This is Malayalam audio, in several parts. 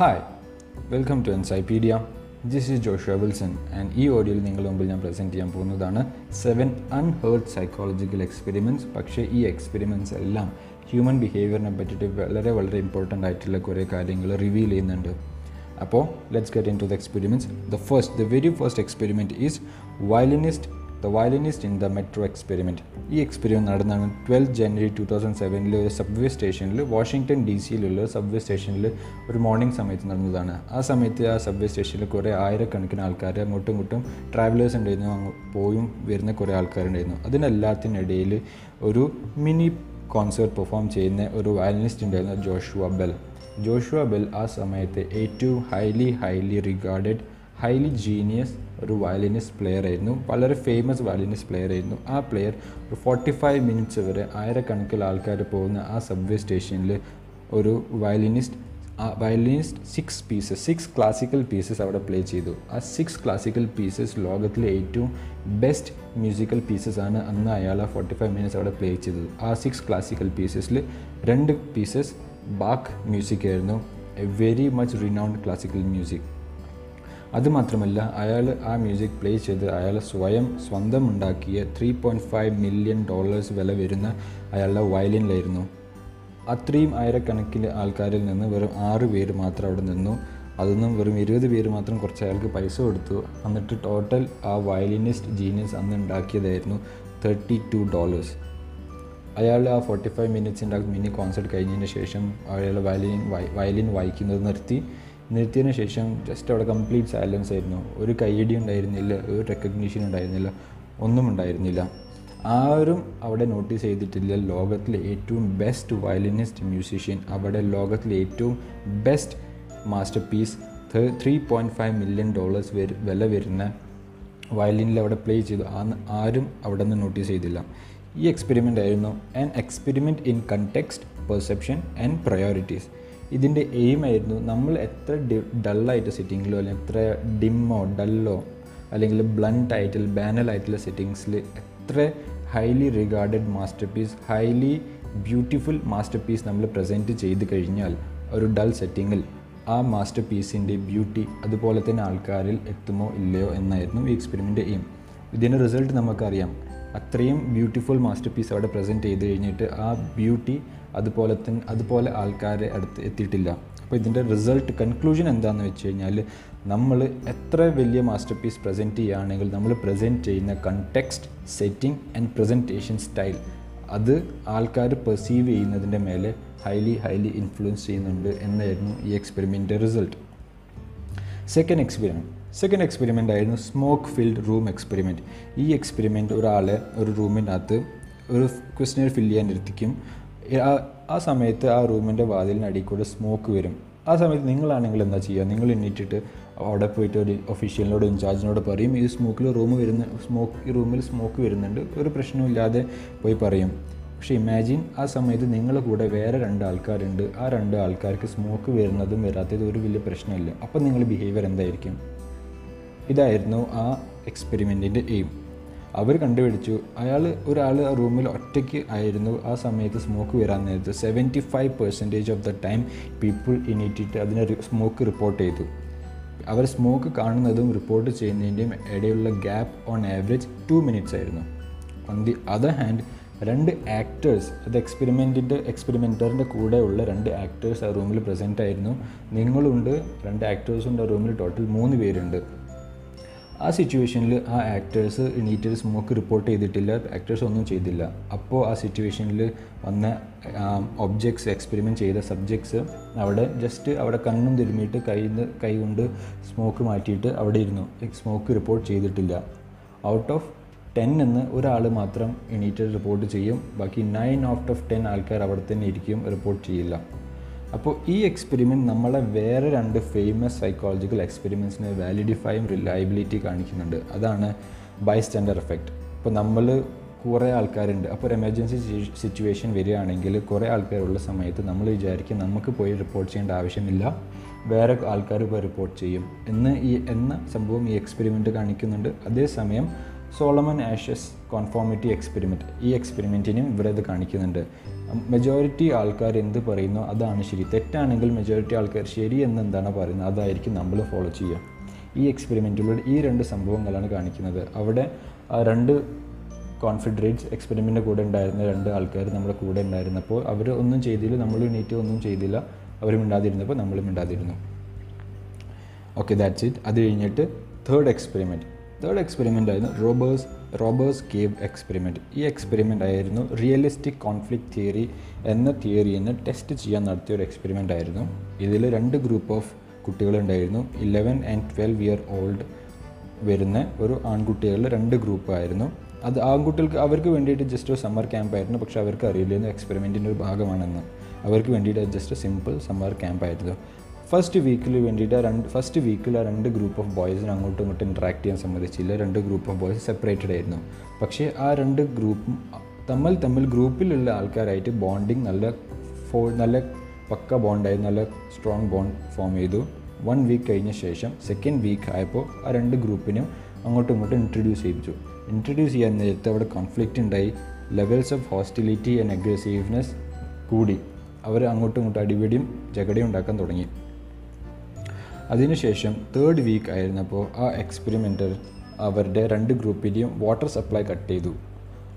Hi welcome to Encypedia this is Joshua Wilson and ഈ ഓഡിയോയിൽ നിങ്ങളുടെ മുമ്പിൽ ഞാൻ പ്രസന്റ് ചെയ്യാൻ പോകുന്നതാണ് സെവൻ അൺഹേർഡ് സൈക്കോളജിക്കൽ എക്സ്പെരിമെന്റ്സ് പക്ഷേ ഈ എക്സ്പെരിമെന്റ്സ് എല്ലാം ഹ്യൂമൻ ബിഹേവിയറിനെ പറ്റിയിട്ട് വളരെ വളരെ ഇമ്പോർട്ടന്റ് ആയിട്ടുള്ള കുറേ കാര്യങ്ങൾ റിവീൽ ചെയ്യുന്നുണ്ട്. അപ്പോൾ let's get in to the experiments the first the very first experiment is violinist the violinist in the metro experiment ഈ എക്സ്പെരിമെന്റ് നടന്നാണ് ട്വൽത്ത് ജനുവരി ടു തൗസൻഡ് സെവനിൽ ഒരു സബ്വേ സ്റ്റേഷനിൽ വാഷിങ്ടൺ ഡി സിയിലുള്ള സബ്വേ സ്റ്റേഷനിൽ ഒരു മോർണിംഗ് സമയത്ത് നടന്നതാണ്. ആ സമയത്ത് ആ സബ്വേ സ്റ്റേഷനിൽ കുറേ ആയിരക്കണക്കിന് ആൾക്കാർ അങ്ങോട്ടും ഇങ്ങോട്ടും ട്രാവലേഴ്സ് ഉണ്ടായിരുന്നു. അങ്ങ് പോയും വരുന്ന കുറേ ആൾക്കാരുണ്ടായിരുന്നു. അതിനെല്ലാത്തിനിടയിൽ ഒരു മിനി കോൺസേർട്ട് പെർഫോം ചെയ്യുന്ന ഒരു വയലിനിസ്റ്റ് ഉണ്ടായിരുന്നു ജോഷുവ ബെൽ ജോഷുവ ബെൽ ആ സമയത്ത് ഏറ്റവും highly highly regarded highly genius ഒരു വയലിനിസ്റ്റ് പ്ലെയർ ആയിരുന്നു. വളരെ ഫേമസ് വയലിനിസ്റ്റ് പ്ലെയർ ആയിരുന്നു. ആ പ്ലെയർ ഒരു ഫോർട്ടി ഫൈവ് മിനിറ്റ്സ് വരെ ആയിരക്കണക്കിന് ആൾക്കാർ പോകുന്ന ആ സബ്വേ സ്റ്റേഷനിൽ ഒരു വയലിനിസ്റ്റ് ആ violinist six pieces six classical pieces അവിടെ പ്ലേ ചെയ്തു. ആ സിക്സ് ക്ലാസിക്കൽ പീസസ് ലോകത്തിലെ ഏറ്റവും ബെസ്റ്റ് മ്യൂസിക്കൽ പീസസ് ആണ് അന്ന് അയാൾ ആ ഫോർട്ടി ഫൈവ് മിനിറ്റ്സ് അവിടെ പ്ലേ ചെയ്തത്. ആ സിക്സ് ക്ലാസിക്കൽ പീസസിൽ രണ്ട് പീസസ് ബാക്ക് മ്യൂസിക് ആയിരുന്നു. A very much renowned classical music അതുമാത്രമല്ല അയാൾ ആ മ്യൂസിക് പ്ലേ ചെയ്ത് അയാൾ സ്വയം സ്വന്തം ഉണ്ടാക്കിയ three point five million dollars വില വരുന്ന അയാളുടെ വയലിനിലായിരുന്നു. അത്രയും ആയിരക്കണക്കിന് ആൾക്കാരിൽ നിന്ന് വെറും ആറ് പേര് മാത്രം അവിടെ നിന്നു. അതൊന്നും വെറും ഇരുപത് പേര് മാത്രം കുറച്ച് അയാൾക്ക് പൈസ കൊടുത്തു. എന്നിട്ട് ടോട്ടൽ ആ വയലിനിസ്റ്റ് ജീനിയസ് അന്ന് ഉണ്ടാക്കിയതായിരുന്നു തേർട്ടി ടു ഡോളേഴ്സ് അയാൾ ആ ഫോർട്ടി ഫൈവ് മിനിറ്റ്സ് ഉണ്ടാക്കുന്ന മിനി കോൺസേർട്ട് കഴിഞ്ഞതിന് ശേഷം അയാൾ വയലിൻ വയലിൻ വായിക്കുന്നത് നിർത്തി. നിർത്തിയതിന് ശേഷം ജസ്റ്റ് അവിടെ കംപ്ലീറ്റ് സൈലൻസ് ആയിരുന്നു. ഒരു കൈയടി ഉണ്ടായിരുന്നില്ല ഒരു റെക്കഗ്നീഷൻ ഉണ്ടായിരുന്നില്ല ഒന്നും ഉണ്ടായിരുന്നില്ല. ആരും അവിടെ നോട്ടീസ് ചെയ്തിട്ടില്ല. ലോകത്തിലെ ഏറ്റവും ബെസ്റ്റ് വയലിനിസ്റ്റ് മ്യൂസിഷ്യൻ അവിടെ ലോകത്തിലെ ഏറ്റവും best masterpiece three point five million dollars വരെ വില വരുന്ന വയലിനിൽ അവിടെ പ്ലേ ചെയ്തു. ആരും അവിടെ നിന്ന് നോട്ടീസ് ചെയ്തില്ല. ഈ എക്സ്പെരിമെന്റ് ആയിരുന്നു an experiment in context perception and priorities ഇതിന്റെ എയിം ആയിരുന്നു നമ്മൾ എത്ര ഡി ഡള്ളായിട്ട് സെറ്റിങ്ങിലോ അല്ലെങ്കിൽ എത്ര ഡിമ്മോ ഡല്ലോ അല്ലെങ്കിൽ ബ്ലണ്ട് ആയിട്ടുള്ള സെറ്റിങ്സിൽ എത്ര highly regarded masterpiece highly beautiful masterpiece നമ്മൾ പ്രസന്റ് ചെയ്ത് കഴിഞ്ഞാൽ ഒരു ഡൾ സെറ്റിങ്ങിൽ ആ മാസ്റ്റർ പീസിന്റെ ബ്യൂട്ടി അതുപോലെ തന്നെ ആൾക്കാരിൽ എത്തുമോ ഇല്ലയോ എന്നായിരുന്നു ഈ എക്സ്പെരിമെന്റ് എയിം ഇതിന്റെ റിസൾട്ട് നമുക്കറിയാം. അത്രയും ബ്യൂട്ടിഫുൾ മാസ്റ്റർ പീസ് അവിടെ പ്രസന്റ് ചെയ്ത് കഴിഞ്ഞിട്ട് ആ ബ്യൂട്ടി അതുപോലെ തന്നെ അതുപോലെ ആൾക്കാരെ അടുത്ത് എത്തിയിട്ടില്ല. അപ്പോൾ ഇതിന്റെ റിസൾട്ട് കൺക്ലൂഷൻ എന്താണെന്ന് വെച്ച് കഴിഞ്ഞാൽ നമ്മൾ എത്ര വലിയ മാസ്റ്റർ പീസ് പ്രസന്റ് ചെയ്യുകയാണെങ്കിൽ നമ്മൾ പ്രസന്റ് ചെയ്യുന്ന context setting and presentation style അത് ആൾക്കാർ പെർസീവ് ചെയ്യുന്നതിന്റെ മേലെ ഹൈലി ഹൈലി ഇൻഫ്ലുവൻസ് ചെയ്യുന്നുണ്ട് എന്നായിരുന്നു ഈ experiment result second experiment second experiment ആയിരുന്നു സ്മോക്ക് ഫിൽഡ് റൂം എക്സ്പെരിമെന്റ് ഈ എക്സ്പെരിമെന്റ് ഒരാളെ ഒരു റൂമിനകത്ത് ഒരു ക്വസ്റ്റിനർ ഫില്ല് ചെയ്യാൻ ഇരുത്തിക്കും ആ സമയത്ത് ആ റൂമിന്റെ വാതിലിനടിയിൽ കൂടെ സ്മോക്ക് വരും. ആ സമയത്ത് നിങ്ങളാണെങ്കിൽ എന്താ ചെയ്യുക? നിങ്ങൾ എണ്ണീറ്റിട്ട് അവിടെ പോയിട്ട് ഒരു ഒഫീഷ്യലിനോട് ഇൻചാർജിനോട് പറയും ഈ സ്മോക്കിൽ റൂം വരുന്ന സ്മോക്ക് ഈ റൂമിൽ സ്മോക്ക് വരുന്നുണ്ട്. ഒരു പ്രശ്നമില്ലാതെ പോയി പറയും. പക്ഷേ ഇമാജിൻ ആ സമയത്ത് നിങ്ങളുടെ കൂടെ വേറെ രണ്ട് ആൾക്കാരുണ്ട്. ആ രണ്ട് ആൾക്കാർക്ക് സ്മോക്ക് വരുന്നതും വരാത്തതും ഒരു വലിയ പ്രശ്നമില്ല. അപ്പം നിങ്ങൾ ബിഹേവിയർ എന്തായിരിക്കും? ഇതായിരുന്നു ആ എക്സ്പെരിമെന്റിന്റെ എയിം അവർ കണ്ടുപിടിച്ചു. അയാൾ ഒരാൾ റൂമിൽ ഒറ്റയ്ക്ക് ആയിരുന്നു. ആ സമയത്ത് സ്മോക്ക് വരാൻ നേരത്ത് seventy five percentage of the time people ഇനിറ്റിട്ട് അതിനെ സ്മോക്ക് റിപ്പോർട്ട് ചെയ്തു. അവർ സ്മോക്ക് കാണുന്നതും റിപ്പോർട്ട് ചെയ്യുന്നതിന്റെയും ഇടയിലുള്ള gap on average two minutes ആയിരുന്നു. ഓൺ ദി അതർ ഹാൻഡ് രണ്ട് ആക്ടേഴ്സ് അത് എക്സ്പെരിമെന്റിന്റെ എക്സ്പെരിമെന്ററിന്റെ കൂടെ ഉള്ള രണ്ട് ആക്ടേഴ്സ് ആ റൂമിൽ പ്രസന്റ് ആയിരുന്നു. നിങ്ങളുണ്ട് രണ്ട് ആക്ടേഴ്സുണ്ട് ആ റൂമിൽ ടോട്ടൽ മൂന്ന് പേരുണ്ട്. ആ സിറ്റുവേഷനിൽ ആ ആക്ടേഴ്സ് എണീറ്റ് സ്മോക്ക് റിപ്പോർട്ട് ചെയ്തിട്ടില്ല ആക്ടേഴ്സ് ഒന്നും ചെയ്തില്ല. അപ്പോൾ ആ സിറ്റുവേഷനിൽ വന്ന ഒബ്ജക്ട്സ് എക്സ്പെരിമെന്റ് ചെയ്ത സബ്ജക്ട്സ് അവിടെ ജസ്റ്റ് അവിടെ കണ്ണും തിരുമ്മിയിട്ട് കൈ കൈ കൊണ്ട് സ്മോക്ക് മാറ്റിയിട്ട് അവിടെ ഇരുന്നു. സ്മോക്ക് റിപ്പോർട്ട് ചെയ്തിട്ടില്ല. ഔട്ട് ഓഫ് ടെൻ എന്ന് ഒരാൾ മാത്രം എണീറ്റ് റിപ്പോർട്ട് ചെയ്യും. ബാക്കി നയൻ ഔട്ട് ഓഫ് ടെൻ ആൾക്കാർ അവിടെ തന്നെ ഇരിക്കും റിപ്പോർട്ട് ചെയ്യില്ല. അപ്പോൾ ഈ എക്സ്പെരിമെന്റ് നമ്മളെ വേറെ രണ്ട് ഫേമസ് സൈക്കോളജിക്കൽ എക്സ്പെരിമെന്റ്സിന് വാലിഡിഫൈയും റിലയബിലിറ്റി കാണിക്കുന്നുണ്ട്. അതാണ് ബൈസ്റ്റാൻഡർ എഫക്റ്റ് ഇപ്പോൾ നമ്മൾ കുറേ ആൾക്കാരുണ്ട്. അപ്പോൾ ഒരു എമർജൻസി സിറ്റുവേഷൻ വരികയാണെങ്കിൽ കുറേ ആൾക്കാരുള്ള സമയത്ത് നമ്മൾ വിചാരിക്കും നമുക്ക് പോയി റിപ്പോർട്ട് ചെയ്യേണ്ട ആവശ്യമില്ല. വേറെ ആൾക്കാർ പോയി റിപ്പോർട്ട് ചെയ്യും. എന്ന് ഈ എന്ന സംഭവം ഈ എക്സ്പെരിമെന്റ് കാണിക്കുന്നുണ്ട്. അതേസമയം സോളമൻ ആഷസ് കോൺഫോമിറ്റി എക്സ്പെരിമെന്റ് ഈ എക്സ്പെരിമെന്റിനും ഇവിടെ ഇത് കാണിക്കുന്നുണ്ട്. മെജോറിറ്റി ആൾക്കാർ എന്ത് പറയുന്നോ അതാണ് ശരി. തെറ്റാണെങ്കിൽ മെജോറിറ്റി ആൾക്കാർ ശരി എന്ന് എന്താണ് പറയുന്നത്? അതായിരിക്കും നമ്മൾ ഫോളോ ചെയ്യുക. ഈ എക്സ്പെരിമെന്റിലൂടെ ഈ രണ്ട് സംഭവങ്ങളാണ് കാണിക്കുന്നത്. അവിടെ രണ്ട് കോൺഫിഡറേറ്റ്സ് എക്സ്പെരിമെന്റ് കൂടെ ഉണ്ടായിരുന്ന രണ്ട് ആൾക്കാർ നമ്മുടെ കൂടെ ഉണ്ടായിരുന്നപ്പോൾ അവർ ഒന്നും ചെയ്തില്ല നമ്മൾ എണീറ്റ് ഒന്നും ചെയ്തില്ല അവർ മിണ്ടാതിരുന്നപ്പോൾ നമ്മൾ മിണ്ടാതിരുന്നു. ഓക്കെ ദാറ്റ്സ് ഇറ്റ് അത് കഴിഞ്ഞിട്ട് തേർഡ് എക്സ്പെരിമെന്റ് തേർഡ് എക്സ്പെരിമെന്റ് ആയിരുന്നു റോബേഴ്സ് റോബേഴ്സ് കേവ് എക്സ്പെരിമെന്റ് ഈ എക്സ്പെരിമെന്റ് ആയിരുന്നു റിയലിസ്റ്റിക് കോൺഫ്ലിക്റ്റ് തിയറി എന്ന തിയറിന്ന് ടെസ്റ്റ് ചെയ്യാൻ നടത്തിയ ഒരു എക്സ്പെരിമെന്റ് ആയിരുന്നു. ഇതിൽ രണ്ട് group of കുട്ടികളുണ്ടായിരുന്നു eleven and twelve year old വരുന്ന ഒരു ആൺകുട്ടികളുടെ രണ്ട് ഗ്രൂപ്പായിരുന്നു അത് ആൺകുട്ടികൾക്ക് അവർക്ക് വേണ്ടിയിട്ട് ജസ്റ്റ് ഒരു സമ്മർ ക്യാമ്പ് ആയിരുന്നു. പക്ഷേ അവർക്ക് അറിയില്ലായിരുന്നു എക്സ്പെരിമെന്റിന്റെ ഒരു ഭാഗമാണെന്ന്. അവർക്ക് വേണ്ടിയിട്ട് ജസ്റ്റ് സിമ്പിൾ സമ്മർ ക്യാമ്പ് ആയിരുന്നു. ഫസ്റ്റ് വീക്കിൽ വേണ്ടിയിട്ട് രണ്ട് ഫസ്റ്റ് വീക്കിൽ ആ രണ്ട് ഗ്രൂപ്പ് ഓഫ് ബോയ്സിന് അങ്ങോട്ടും ഇങ്ങോട്ടും ഇൻട്രാക്ട് ചെയ്യാൻ സമ്മതിച്ചില്ല. രണ്ട് ഗ്രൂപ്പ് ഓഫ് ബോയ്സ് സെപ്പറേറ്റഡ് ആയിരുന്നു. പക്ഷേ ആ രണ്ട് ഗ്രൂപ്പും തമ്മിൽ തമ്മിൽ ഗ്രൂപ്പിലുള്ള ആൾക്കാരായിട്ട് ബോണ്ടിങ് നല്ല ഫോ നല്ല പക്ക ബോണ്ടായി നല്ല സ്ട്രോങ് ബോണ്ട് ഫോം ചെയ്തു. വൺ വീക്ക് കഴിഞ്ഞ ശേഷം സെക്കൻഡ് വീക്ക് ആയപ്പോൾ ആ രണ്ട് ഗ്രൂപ്പിനും അങ്ങോട്ടും ഇങ്ങോട്ടും ഇൻട്രൊഡ്യൂസ് ചെയ്യിച്ചു ഇൻട്രൊഡ്യൂസ് ചെയ്യാൻ നേരത്തെ അവിടെ കോൺഫ്ലിക്റ്റ് ഉണ്ടായി. Levels of hostility and aggressiveness കൂടി. അവർ അങ്ങോട്ടും ഇങ്ങോട്ടും അടിപിടിയും ജഗടയും ഉണ്ടാക്കാൻ തുടങ്ങി. അതിനുശേഷം തേർഡ് വീക്ക് ആയിരുന്നപ്പോൾ ആ എക്സ്പെരിമെന്റർ അവരുടെ രണ്ട് ഗ്രൂപ്പിന്റെയും വാട്ടർ സപ്ലൈ കട്ട് ചെയ്തു.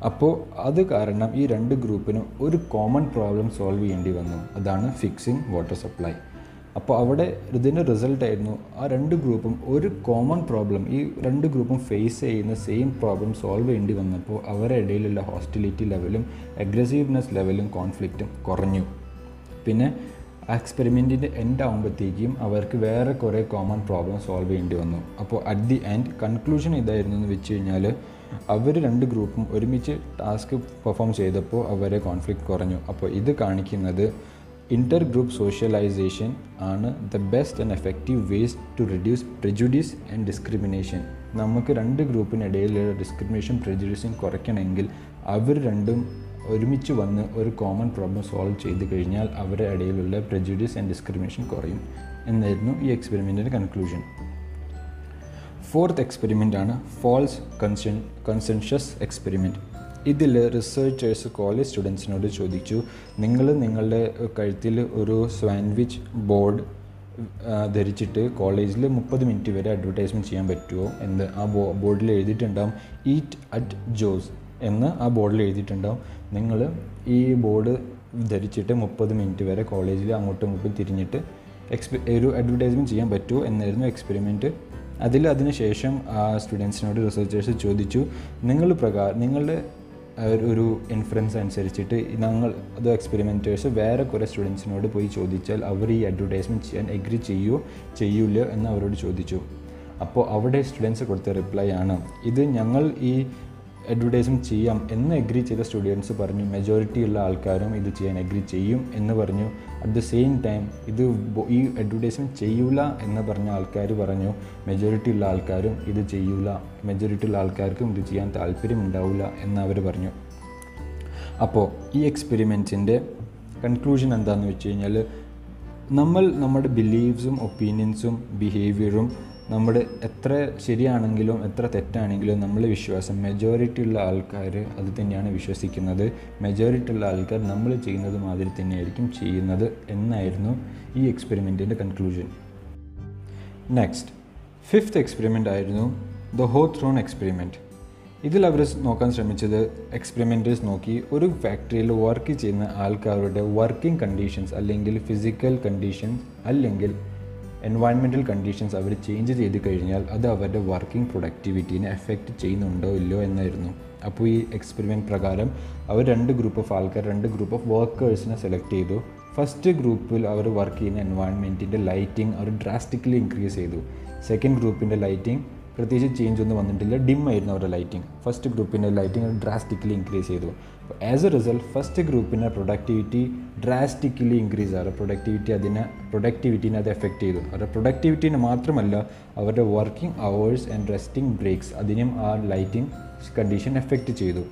അപ്പോൾ അത് കാരണം ഈ രണ്ട് ഗ്രൂപ്പിനും ഒരു കോമൺ പ്രോബ്ലം സോൾവ് ചെയ്യേണ്ടി വന്നു. അതാണ് ഫിക്സിങ് വാട്ടർ സപ്ലൈ അപ്പോൾ അവിടെ ഇതിന്റെ റിസൾട്ട് ആയിരുന്നു ആ രണ്ട് ഗ്രൂപ്പും ഒരു കോമൺ പ്രോബ്ലം ഈ രണ്ട് ഗ്രൂപ്പും ഫേസ് ചെയ്യുന്ന സെയിം പ്രോബ്ലം സോൾവ് ചെയ്യേണ്ടി വന്നപ്പോൾ അവരുടെ ഇടയിലുള്ള ഹോസ്റ്റിലിറ്റി ലെവലും അഗ്രസീവ്നെസ് ലെവലും കോൺഫ്ലിക്റ്റും കുറഞ്ഞു. പിന്നെ എക്സ്പെരിമെന്റിന്റെ എൻഡ് ആകുമ്പോഴത്തേക്കും അവർക്ക് വേറെ കുറേ കോമൺ പ്രോബ്ലം സോൾവ് ചെയ്യേണ്ടി വന്നു. അപ്പോൾ അറ്റ് ദി എൻഡ് കൺക്ലൂഷൻ ഇതായിരുന്നു എന്ന് വെച്ച് കഴിഞ്ഞാൽ അവർ രണ്ട് ഗ്രൂപ്പും ഒരുമിച്ച് ടാസ്ക് പെർഫോം ചെയ്തപ്പോൾ അവരെ കോൺഫ്ലിക്റ്റ് കുറഞ്ഞു. അപ്പോൾ ഇത് കാണിക്കുന്നത് ഇന്റർ ഗ്രൂപ്പ് സോഷ്യലൈസേഷൻ ആണ് the best and effective ways to reduce prejudice and discrimination നമുക്ക് രണ്ട് ഗ്രൂപ്പിനിടയിലുള്ള ഡിസ്ക്രിമിനേഷൻ പ്രിജുഡീസും കുറയ്ക്കണമെങ്കിൽ അവർ രണ്ടും ഒരുമിച്ച് വന്ന് ഒരു കോമൺ പ്രോബ്ലം സോൾവ് ചെയ്ത് കഴിഞ്ഞാൽ അവരുടെ ഇടയിലുള്ള പ്രജുഡീസ് ആൻഡ് ഡിസ്ക്രിമിനേഷൻ കുറയും എന്നായിരുന്നു ഈ എക്സ്പെരിമെന്റിന്റെ കൺക്ലൂഷൻ ഫോർത്ത് എക്സ്പെരിമെന്റ് ആണ് ഫോൾസ് കൺസെൻ കൺസെൻഷ്യസ് എക്സ്പെരിമെന്റ് ഇതിൽ റിസർച്ചേഴ്സ് കോളേജ് സ്റ്റുഡൻസിനോട് ചോദിച്ചു നിങ്ങൾ നിങ്ങളുടെ കഴുത്തിൽ ഒരു സാൻഡ്വിച്ച് ബോർഡ് ധരിച്ചിട്ട് കോളേജിൽ മുപ്പത് മിനിറ്റ് വരെ അഡ്വർടൈസ്മെന്റ് ചെയ്യാൻ പറ്റുമോ എന്ന് ആ ബോർഡിൽ എഴുതിയിട്ടുണ്ടാവും ഈറ്റ് അറ്റ് ജോസ് എന്ന് ആ ബോർഡിൽ എഴുതിയിട്ടുണ്ടാവും. നിങ്ങൾ ഈ ബോർഡ് ധരിച്ചിട്ട് മുപ്പത് മിനിറ്റ് വരെ കോളേജിൽ അങ്ങോട്ടും ഇങ്ങോട്ടും തിരിഞ്ഞിട്ട് എക്സ്പെ ഒരു അഡ്വർടൈസ്മെന്റ് ചെയ്യാൻ പറ്റുമോ എന്നായിരുന്നു എക്സ്പെരിമെന്റ് അതിൽ അതിനുശേഷം ആ സ്റ്റുഡൻസിനോട് റിസർച്ചേഴ്സ് ചോദിച്ചു നിങ്ങൾ പ്രകാരം നിങ്ങളുടെ ഒരു ഇൻഫ്ലുവൻസ് അനുസരിച്ചിട്ട് ഞങ്ങൾ അത് എക്സ്പെരിമെന്റേഴ്സ് വേറെ കുറേ സ്റ്റുഡൻസിനോട് പോയി ചോദിച്ചാൽ അവർ ഈ അഡ്വർടൈസ്മെന്റ് ചെയ്യാൻ എഗ്രി ചെയ്യുമോ ചെയ്യൂല എന്ന് അവരോട് ചോദിച്ചു. അപ്പോൾ അവിടെ സ്റ്റുഡൻസ് കൊടുത്ത റിപ്ലൈ ആണ്. ഇത് ഞങ്ങൾ ഈ അഡ്വർടൈസ്മെന്റ് ചെയ്യാം എന്ന് എഗ്രി ചെയ്ത സ്റ്റുഡൻസ് പറഞ്ഞു. മെജോറിറ്റി ഉള്ള ആൾക്കാരും ഇത് ചെയ്യാൻ എഗ്രി ചെയ്യും എന്ന് പറഞ്ഞു. അറ്റ് ദ സെയിം ടൈം ഇത് ഈ അഡ്വർടൈസ്മെന്റ് ചെയ്യൂല എന്ന് പറഞ്ഞ ആൾക്കാർ പറഞ്ഞു. മെജോറിറ്റി ഉള്ള ആൾക്കാരും ഇത് ചെയ്യൂല. മെജോറിറ്റി ഉള്ള ആൾക്കാർക്കും ഇത് ചെയ്യാൻ താല്പര്യം ഉണ്ടാവില്ല എന്ന് അവർ പറഞ്ഞു. അപ്പോൾ ഈ എക്സ്പെരിമെന്റ്സിന്റെ കൺക്ലൂഷൻ എന്താണെന്ന് വെച്ച് കഴിഞ്ഞാൽ നമ്മൾ നമ്മുടെ ബിലീവ്സും ഒപ്പീനിയൻസും ബിഹേവിയറും നമ്മുടെ എത്ര ശരിയാണെങ്കിലും എത്ര തെറ്റാണെങ്കിലും നമ്മൾ വിശ്വാസം മെജോറിറ്റി ഉള്ള ആൾക്കാർ അത് തന്നെയാണ് വിശ്വസിക്കുന്നത്. മെജോറിറ്റി ഉള്ള ആൾക്കാർ നമ്മൾ ചെയ്യുന്നത് മാതിരി തന്നെയായിരിക്കും ചെയ്യുന്നത് എന്നായിരുന്നു ഈ എക്സ്പെരിമെന്റിന്റെ കൺക്ലൂഷൻ നെക്സ്റ്റ് ഫിഫ്ത്ത് എക്സ്പെരിമെന്റ് ആയിരുന്നു ദ ഹോ ത്രോൺ എക്സ്പെരിമെന്റ് ഇതിൽ അവർ നോക്കാൻ ശ്രമിച്ചത് എക്സ്പെരിമെന്റേഴ്സ് നോക്കി ഒരു ഫാക്ടറിയിൽ വർക്ക് ചെയ്യുന്ന ആൾക്കാരുടെ വർക്കിംഗ് കണ്ടീഷൻസ് അല്ലെങ്കിൽ ഫിസിക്കൽ കണ്ടീഷൻസ് അല്ലെങ്കിൽ എൻവയൺമെന്റൽ കണ്ടീഷൻസ് അവർ ചേഞ്ച് ചെയ്ത് കഴിഞ്ഞാൽ അത് അവരുടെ വർക്കിംഗ് പ്രൊഡക്ടിവിറ്റീനെ എഫക്റ്റ് ചെയ്യുന്നുണ്ടോ ഇല്ലയോ എന്നായിരുന്നു. അപ്പോൾ ഈ എക്സ്പെരിമെന്റ് പ്രകാരം അവർ രണ്ട് ഗ്രൂപ്പ് ഓഫ് ആൾക്കാർ രണ്ട് ഗ്രൂപ്പ് ഓഫ് വർക്കേഴ്സിനെ സെലക്ട് ചെയ്തു. ഫസ്റ്റ് ഗ്രൂപ്പിൽ അവർ വർക്ക് ചെയ്യുന്ന എൻവയൺമെന്റിന്റെ ലൈറ്റിംഗ് അവർ ഡ്രാസ്റ്റിക്കലി ഇൻക്രീസ് ചെയ്തു. സെക്കൻഡ് ഗ്രൂപ്പിന്റെ ലൈറ്റിംഗ് പ്രത്യേകിച്ച് ചേഞ്ച് ഒന്നും വന്നിട്ടില്ല ഡിം ആയിരുന്നു അവരുടെ ലൈറ്റിംഗ് ഫസ്റ്റ് ഗ്രൂപ്പിന്റെ ലൈറ്റിംഗ് ഡ്രാസ്റ്റിക്കലി ഇൻക്രീസ് ചെയ്തു. ആസ് എ റിസൾട്ട് ഫസ്റ്റ് ഗ്രൂപ്പിന്റെ പ്രൊഡക്ടിവിറ്റി ഡ്രാസ്റ്റിക്കലി ഇൻക്രീസ് അവരുടെ പ്രൊഡക്ടിവിറ്റി അതിനെ പ്രൊഡക്ടിവിറ്റീനെ അത് എഫക്റ്റ് ചെയ്തു. അവരുടെ പ്രൊഡക്ടിവിറ്റീനെ മാത്രമല്ല അവരുടെ working hours and resting breaks അതിനും ആ ലൈറ്റിംഗ് കണ്ടീഷൻ എഫക്റ്റ് ചെയ്തു.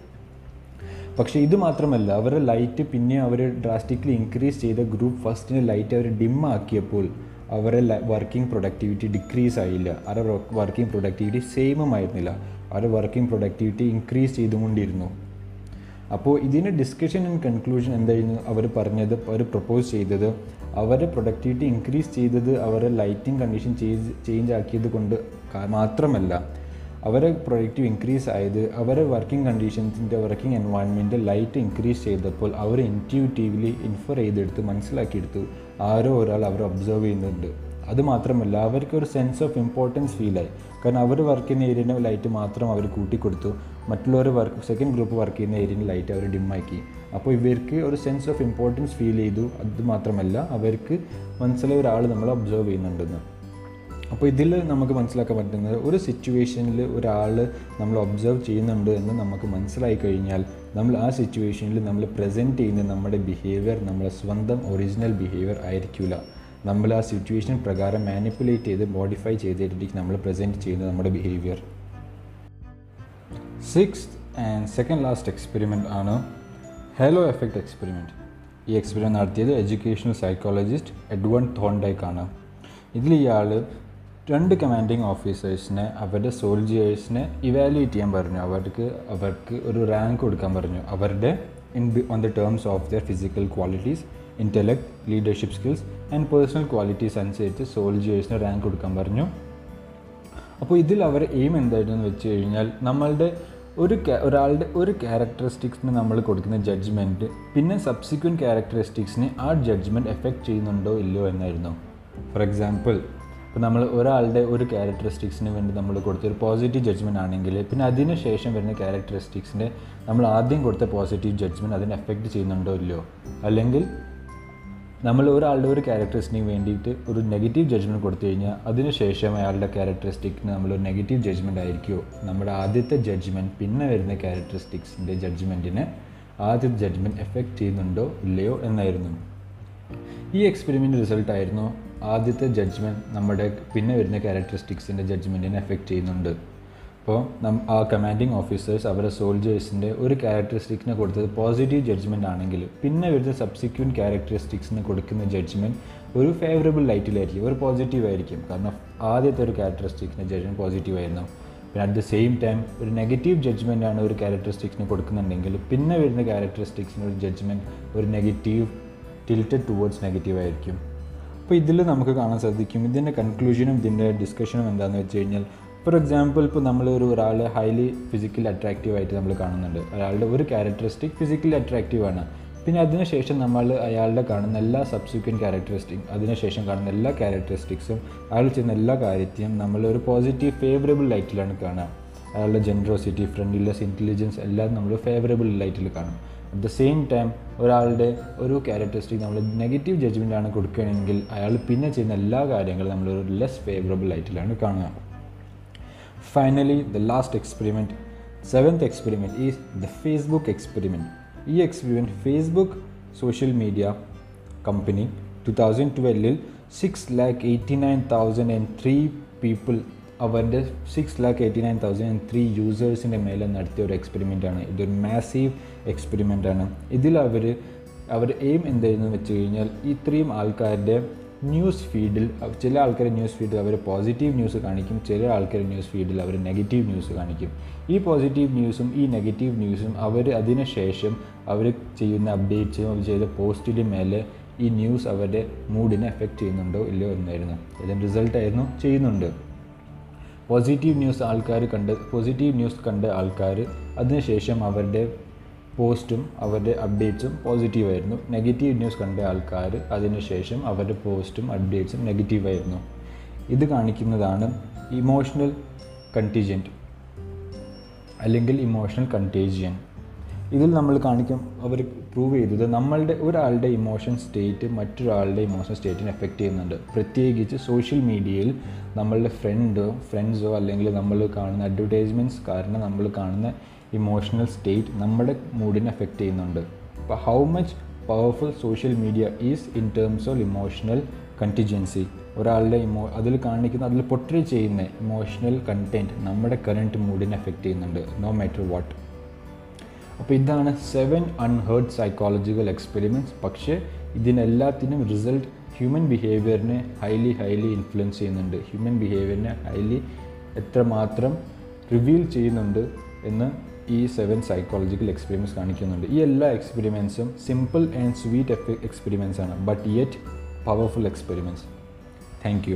പക്ഷേ ഇത് മാത്രമല്ല അവരുടെ ലൈറ്റ് പിന്നെ അവർ ഡ്രാസ്റ്റിക്കലി ഇൻക്രീസ് ചെയ്ത ഗ്രൂപ്പ് ഫസ്റ്റിന് ലൈറ്റ് അവർ ഡിം ആക്കിയപ്പോൾ അവരുടെ വർക്കിംഗ് പ്രൊഡക്ടിവിറ്റി ഡിക്രീസ് ആയില്ല. അവരുടെ വർക്കിംഗ് പ്രൊഡക്ടിവിറ്റി സെയിമും ആയിരുന്നില്ല. അവരുടെ വർക്കിംഗ് പ്രൊഡക്ടിവിറ്റി ഇൻക്രീസ് ചെയ്തുകൊണ്ടിരുന്നു. അപ്പോൾ ഇതിന്റെ ഡിസ്കഷൻ ആൻഡ് കൺക്ലൂഷൻ എന്തായിരുന്നു? അവർ പറഞ്ഞത് അവർ പ്രപ്പോസ് ചെയ്തത് അവരെ പ്രൊഡക്ടിവിറ്റി ഇൻക്രീസ് ചെയ്തത് അവരെ ലൈറ്റിംഗ് കണ്ടീഷൻ ചേഞ്ച് ചേഞ്ച് ആക്കിയത് കൊണ്ട് മാത്രമല്ല അവരെ പ്രൊഡക്റ്റീവ് ഇൻക്രീസ് ആയത് അവരെ വർക്കിംഗ് കണ്ടീഷൻസിന്റെ വർക്കിംഗ് എൻവയൺമെന്റ് ലൈറ്റ് ഇൻക്രീസ് ചെയ്തപ്പോൾ അവർ ഇന്റ്യൂട്ടീവ്ലി ഇൻഫർ ചെയ്തെടുത്ത് മനസ്സിലാക്കിയെടുത്തു ആരോ ഒരാൾ അവരെ ഒബ്സർവ് ചെയ്യുന്നുണ്ട്. അത് മാത്രമല്ല അവർക്ക് ഒരു സെൻസ് ഓഫ് ഇമ്പോർട്ടൻസ് ഫീലായി കാരണം അവർ വർക്ക് ചെയ്യുന്ന ലൈറ്റ് മാത്രം അവർ കൂട്ടിക്കൊടുത്തു. മറ്റുള്ളവർ വർക്ക് സെക്കൻഡ് ഗ്രൂപ്പ് വർക്ക് ചെയ്യുന്ന ഏരിയയിൽ ലൈറ്റ് അവർ ഡിമ്മാക്കി അപ്പോൾ ഇവർക്ക് ഒരു സെൻസ് ഓഫ് ഇമ്പോർട്ടൻസ് ഫീൽ ചെയ്തു. അത് മാത്രമല്ല അവർക്ക് മനസ്സിലായ ഒരാൾ നമ്മൾ ഒബ്സർവ് ചെയ്യുന്നുണ്ടെന്ന്. അപ്പോൾ ഇതിൽ നമുക്ക് മനസ്സിലാക്കാൻ പറ്റുന്നത് ഒരു സിറ്റുവേഷനിൽ ഒരാൾ നമ്മൾ ഒബ്സർവ് ചെയ്യുന്നുണ്ട് എന്ന് നമുക്ക് മനസ്സിലായി കഴിഞ്ഞാൽ നമ്മൾ ആ സിറ്റുവേഷനിൽ നമ്മൾ പ്രസന്റ് ചെയ്യുന്ന നമ്മുടെ ബിഹേവിയർ നമ്മളെ സ്വന്തം ഒറിജിനൽ ബിഹേവിയർ ആയിരിക്കില്ല നമ്മൾ ആ സിറ്റുവേഷൻ പ്രകാരം മാനിപ്പുലേറ്റ് ചെയ്ത് മോഡിഫൈ ചെയ്തിട്ടായിരിക്കും നമ്മൾ പ്രസന്റ് ചെയ്യുന്ന നമ്മുടെ behaviour six and second last experiment ആണ് ഹെലോ എഫക്റ്റ് എക്സ്പെരിമെന്റ് ഈ എക്സ്പെരിമെന്റ് നടത്തിയത് എഡ്യൂക്കേഷണൽ സൈക്കോളജിസ്റ്റ് എഡ്വൺ തോണ്ടൈക്ക് ആണ്. ഇതിൽ ഇയാൾ രണ്ട് കമാൻഡിങ് ഓഫീസേഴ്സിനെ അവരുടെ സോൾജിയേഴ്സിനെ ഇവാലുവേറ്റ് ചെയ്യാൻ പറഞ്ഞു. അവർക്ക് അവർക്ക് ഒരു റാങ്ക് കൊടുക്കാൻ പറഞ്ഞു. അവരുടെ in on the terms of their physical qualities intellect leadership skills and personal qualities അനുസരിച്ച് സോൾജിയേഴ്സിന് റാങ്ക് കൊടുക്കാൻ പറഞ്ഞു. അപ്പോൾ ഇതിൽ അവർ എയിം എന്തായിരുന്നു വെച്ച് കഴിഞ്ഞാൽ നമ്മളുടെ ഒരു ഒരാളുടെ ഒരു ക്യാരക്ടറിസ്റ്റിക്സിന് നമ്മൾ കൊടുക്കുന്ന ജഡ്ജ്മെന്റ് പിന്നെ സബ്സിക്വന്റ് ക്യാരക്ടറിസ്റ്റിക്സിനെ ആ ജഡ്ജ്മെന്റ് എഫക്റ്റ് ചെയ്യുന്നുണ്ടോ ഇല്ലയോ എന്നായിരുന്നു. ഫോർ എക്സാമ്പിൾ ഇപ്പോൾ നമ്മൾ ഒരാളുടെ ഒരു ക്യാരക്ടറിസ്റ്റിക്സിന് വേണ്ടി നമ്മൾ കൊടുത്ത ഒരു പോസിറ്റീവ് ജഡ്ജ്മെന്റ് ആണെങ്കിൽ പിന്നെ അതിന് ശേഷം വരുന്ന ക്യാരക്ടറിസ്റ്റിക്സിന്റെ നമ്മൾ ആദ്യം കൊടുത്ത പോസിറ്റീവ് ജഡ്ജ്മെന്റ് അതിനെ എഫക്റ്റ് ചെയ്യുന്നുണ്ടോ ഇല്ലയോ? അല്ലെങ്കിൽ നമ്മൾ ഒരാളുടെ ഒരു ക്യാരക്ടറിസ്റ്റിന് വേണ്ടിയിട്ട് ഒരു നെഗറ്റീവ് ജഡ്ജ്മെന്റ് കൊടുത്തു കഴിഞ്ഞാൽ അതിനുശേഷം അയാളുടെ ക്യാരക്ടറിസ്റ്റിക്സിന് നമ്മൾ ഒരു നെഗറ്റീവ് ജഡ്ജ്മെന്റ് ആയിരിക്കുമോ നമ്മുടെ ആദ്യത്തെ ജഡ്ജ്മെന്റ് പിന്നെ വരുന്ന ക്യാരക്ടറിസ്റ്റിക്സിന്റെ ജഡ്ജ്മെന്റിനെ ആദ്യത്തെ ജഡ്ജ്മെന്റ് എഫക്റ്റ് ചെയ്യുന്നുണ്ടോ ഇല്ലയോ എന്നായിരുന്നു. ഈ എക്സ്പെരിമെന്റ് റിസൾട്ടായിരുന്നു ആദ്യത്തെ ജഡ്ജ്മെന്റ് നമ്മുടെ പിന്നെ വരുന്ന ക്യാരക്ടറിസ്റ്റിക്സിന്റെ ജഡ്ജ്മെന്റിനെ എഫക്റ്റ് ചെയ്യുന്നുണ്ട്. അപ്പോൾ നം ആ കമാൻഡിങ് ഓഫീസേഴ്സ് അവരുടെ സോൾജേഴ്സിന്റെ ഒരു ക്യാരക്ടറിസ്റ്റിക്സിനെ കൊടുത്തത് പോസിറ്റീവ് ജഡ്ജ്മെന്റ് ആണെങ്കിൽ. പിന്നെ വരുന്ന സബ്സിക്വന്റ് ക്യാരക്ടറിസ്റ്റിക്സിന് കൊടുക്കുന്ന ജഡ്ജ്മെന്റ് ഒരു ഫേവറബിൾ ലൈറ്റിലായിരിക്കും ഒരു പോസിറ്റീവ് ആയിരിക്കും. കാരണം ആദ്യത്തെ ഒരു ക്യാരക്ടറിസ്റ്റിക്സിന്റെ ജഡ്ജ്മെന്റ് പോസിറ്റീവ് ആയിരുന്നു. പിന്നെ അറ്റ് ദ സെയിം ടൈം ഒരു നെഗറ്റീവ് ജഡ്ജ്മെന്റ് ആണ് ഒരു ക്യാരക്ടറിസ്റ്റിക്സിന് കൊടുക്കുന്നുണ്ടെങ്കിൽ പിന്നെ വരുന്ന ക്യാരക്ടറിസ്റ്റിക്സിന് ഒരു ജഡ്ജ്മെന്റ് ഒരു നെഗറ്റീവ് ടിൽറ്റഡ് ടുവേർഡ്സ് നെഗറ്റീവ് ആയിരിക്കും. അപ്പോൾ ഇതിൽ നമുക്ക് കാണാൻ സാധിക്കും. ഇതിന്റെ കൺക്ലൂഷനും ഇതിന്റെ ഡിസ്കഷനും എന്താണെന്ന് വെച്ച് കഴിഞ്ഞാൽ ഫോർ എക്സാമ്പിൾ ഇപ്പോൾ നമ്മൾ ഒരു ഒരാളെ ഹൈലി ഫിസിക്കലി അട്രാക്റ്റീവ് ആയിട്ട് നമ്മൾ കാണുന്നുണ്ട്. ഒരാളുടെ ഒരു ക്യാരക്ടറിസ്റ്റിക് ഫിസിക്കലി അട്രാക്റ്റീവ് ആണ്. പിന്നെ അതിനുശേഷം നമ്മൾ അയാളുടെ കാണുന്ന എല്ലാ സബ്സിക്വന്റ് ക്യാരക്ടറിസ്റ്റിക് അതിനുശേഷം കാണുന്ന എല്ലാ ക്യാരക്ടറിസ്റ്റിക്സും അയാൾ ചെയ്യുന്ന എല്ലാ കാര്യത്തെയും നമ്മൾ ഒരു പോസിറ്റീവ് ഫേവറബിൾ ലൈറ്റിലാണ് കാണുക. അയാളുടെ ജനറോസിറ്റി ഫ്രണ്ട്ലിനെസ് ഇന്റലിജൻസ് എല്ലാം നമ്മൾ ഫേവറബിൾ ലൈറ്റിൽ കാണും. അറ്റ് ദ സെയിം ടൈം ഒരാളുടെ ഒരു ക്യാരക്ടറിസ്റ്റിക് നമ്മൾ നെഗറ്റീവ് ജഡ്ജ്മെന്റ് ആണ് കൊടുക്കുകയാണെങ്കിൽ അയാൾ പിന്നെ ചെയ്യുന്ന എല്ലാ കാര്യങ്ങളും നമ്മളൊരു ലെസ് ഫേവറബിൾ ലൈറ്റിലാണ് കാണുക. Finally the last experiment seventh experiment is the Facebook experiment ഈ experiment Facebook social media company two thousand ട്വൽവിൽ six lakh eighty nine thousand and three people അവരുടെ six lakh eighty nine thousand and three യൂസേഴ്സിന്റെ മേലെ നടത്തിയ ഒരു എക്സ്പെരിമെന്റ് ഇതൊരു മാസീവ് എക്സ്പെരിമെന്റാണ് ഇതിൽ അവർ അവർ എയിം എന്തായിരുന്നു വെച്ച് കഴിഞ്ഞാൽ ഇത്രയും ആൾക്കാരുടെ ന്യൂസ് ഫീഡിൽ ചില ആൾക്കാർ ന്യൂസ് ഫീഡിൽ അവർ പോസിറ്റീവ് ന്യൂസ് കാണിക്കും ചില ആൾക്കാർ ന്യൂസ് ഫീഡിൽ അവർ നെഗറ്റീവ് ന്യൂസ് കാണിക്കും. ഈ പോസിറ്റീവ് ന്യൂസും ഈ നെഗറ്റീവ് ന്യൂസും അവർ അതിന് ശേഷം അവർ ചെയ്യുന്ന അപ്ഡേറ്റ്സും അവർ ചെയ്ത പോസ്റ്റിന്റെ മേലെ ഈ ന്യൂസ് അവരുടെ മൂഡിനെ എഫക്റ്റ് ചെയ്യുന്നുണ്ടോ ഇല്ലയോ എന്നായിരുന്നു. റിസൾട്ട് റിസൾട്ടായിരുന്നു ചെയ്യുന്നുണ്ട്. പോസിറ്റീവ് ന്യൂസ് ആൾക്കാർ കണ്ട് പോസിറ്റീവ് ന്യൂസ് കണ്ട ആൾക്കാർ അതിനുശേഷം അവരുടെ പോസ്റ്റും അവരുടെ അപ്ഡേറ്റ്സും പോസിറ്റീവായിരുന്നു നെഗറ്റീവ് ന്യൂസ് കണ്ട ആൾക്കാർ അതിനുശേഷം അവരുടെ പോസ്റ്റും അപ്ഡേറ്റ്സും നെഗറ്റീവായിരുന്നു ഇത് കാണിക്കുന്നതാണ് ഇമോഷണൽ കണ്ടിജന്റ് അല്ലെങ്കിൽ ഇമോഷണൽ കണ്ടേജിയൻ ഇതിൽ നമ്മൾ കാണിക്കും അവർ പ്രൂവ് ചെയ്തത് നമ്മളുടെ ഒരാളുടെ ഇമോഷൻ സ്റ്റേറ്റ് മറ്റൊരാളുടെ ഇമോഷൻ സ്റ്റേറ്റിനെ എഫക്റ്റ് ചെയ്യുന്നുണ്ട്. പ്രത്യേകിച്ച് സോഷ്യൽ മീഡിയയിൽ നമ്മളുടെ ഫ്രണ്ടോ ഫ്രണ്ട്സോ അല്ലെങ്കിൽ നമ്മൾ കാണുന്ന അഡ്വർടൈസ്മെന്റ്സ് കാരണം നമ്മൾ കാണുന്ന ഇമോഷണൽ സ്റ്റേറ്റ് നമ്മുടെ മൂഡിനെ എഫക്റ്റ് ചെയ്യുന്നുണ്ട്. അപ്പോൾ how much powerful social media is in terms of emotional contingency ഒരാളുടെ ഇമോ അതിൽ കാണിക്കുന്ന അതിൽ പൊട്ടി ചെയ്യുന്ന ഇമോഷണൽ കണ്ടന്റ് നമ്മുടെ കറന്റ് മൂഡിനെ എഫക്റ്റ് ചെയ്യുന്നുണ്ട് നോ മാറ്റർ വാട്ട് അപ്പോൾ ഇതാണ് സെവൻ അൺഹേർഡ് സൈക്കോളജിക്കൽ എക്സ്പെരിമെന്റ്സ് പക്ഷേ ഇതിനെല്ലാത്തിനും റിസൾട്ട് ഹ്യൂമൻ ബിഹേവിയറിനെ ഹൈലി ഹൈലി ഇൻഫ്ലുവൻസ് ചെയ്യുന്നുണ്ട്. ഹ്യൂമൻ ബിഹേവിയറിനെ ഹൈലി എത്രമാത്രം റിവീൽ ചെയ്യുന്നുണ്ട് എന്ന് ഈ സെവൻ സൈക്കോളജിക്കൽ എക്സ്പീരിയൻസ് കാണിക്കുന്നുണ്ട്. ഈ എല്ലാ എക്സ്പെരിമെൻസും സിമ്പിൾ ആൻഡ് സ്വീറ്റ് എക്സ്പെരിമെൻസ് ആണ്. But yet powerful experiments thank you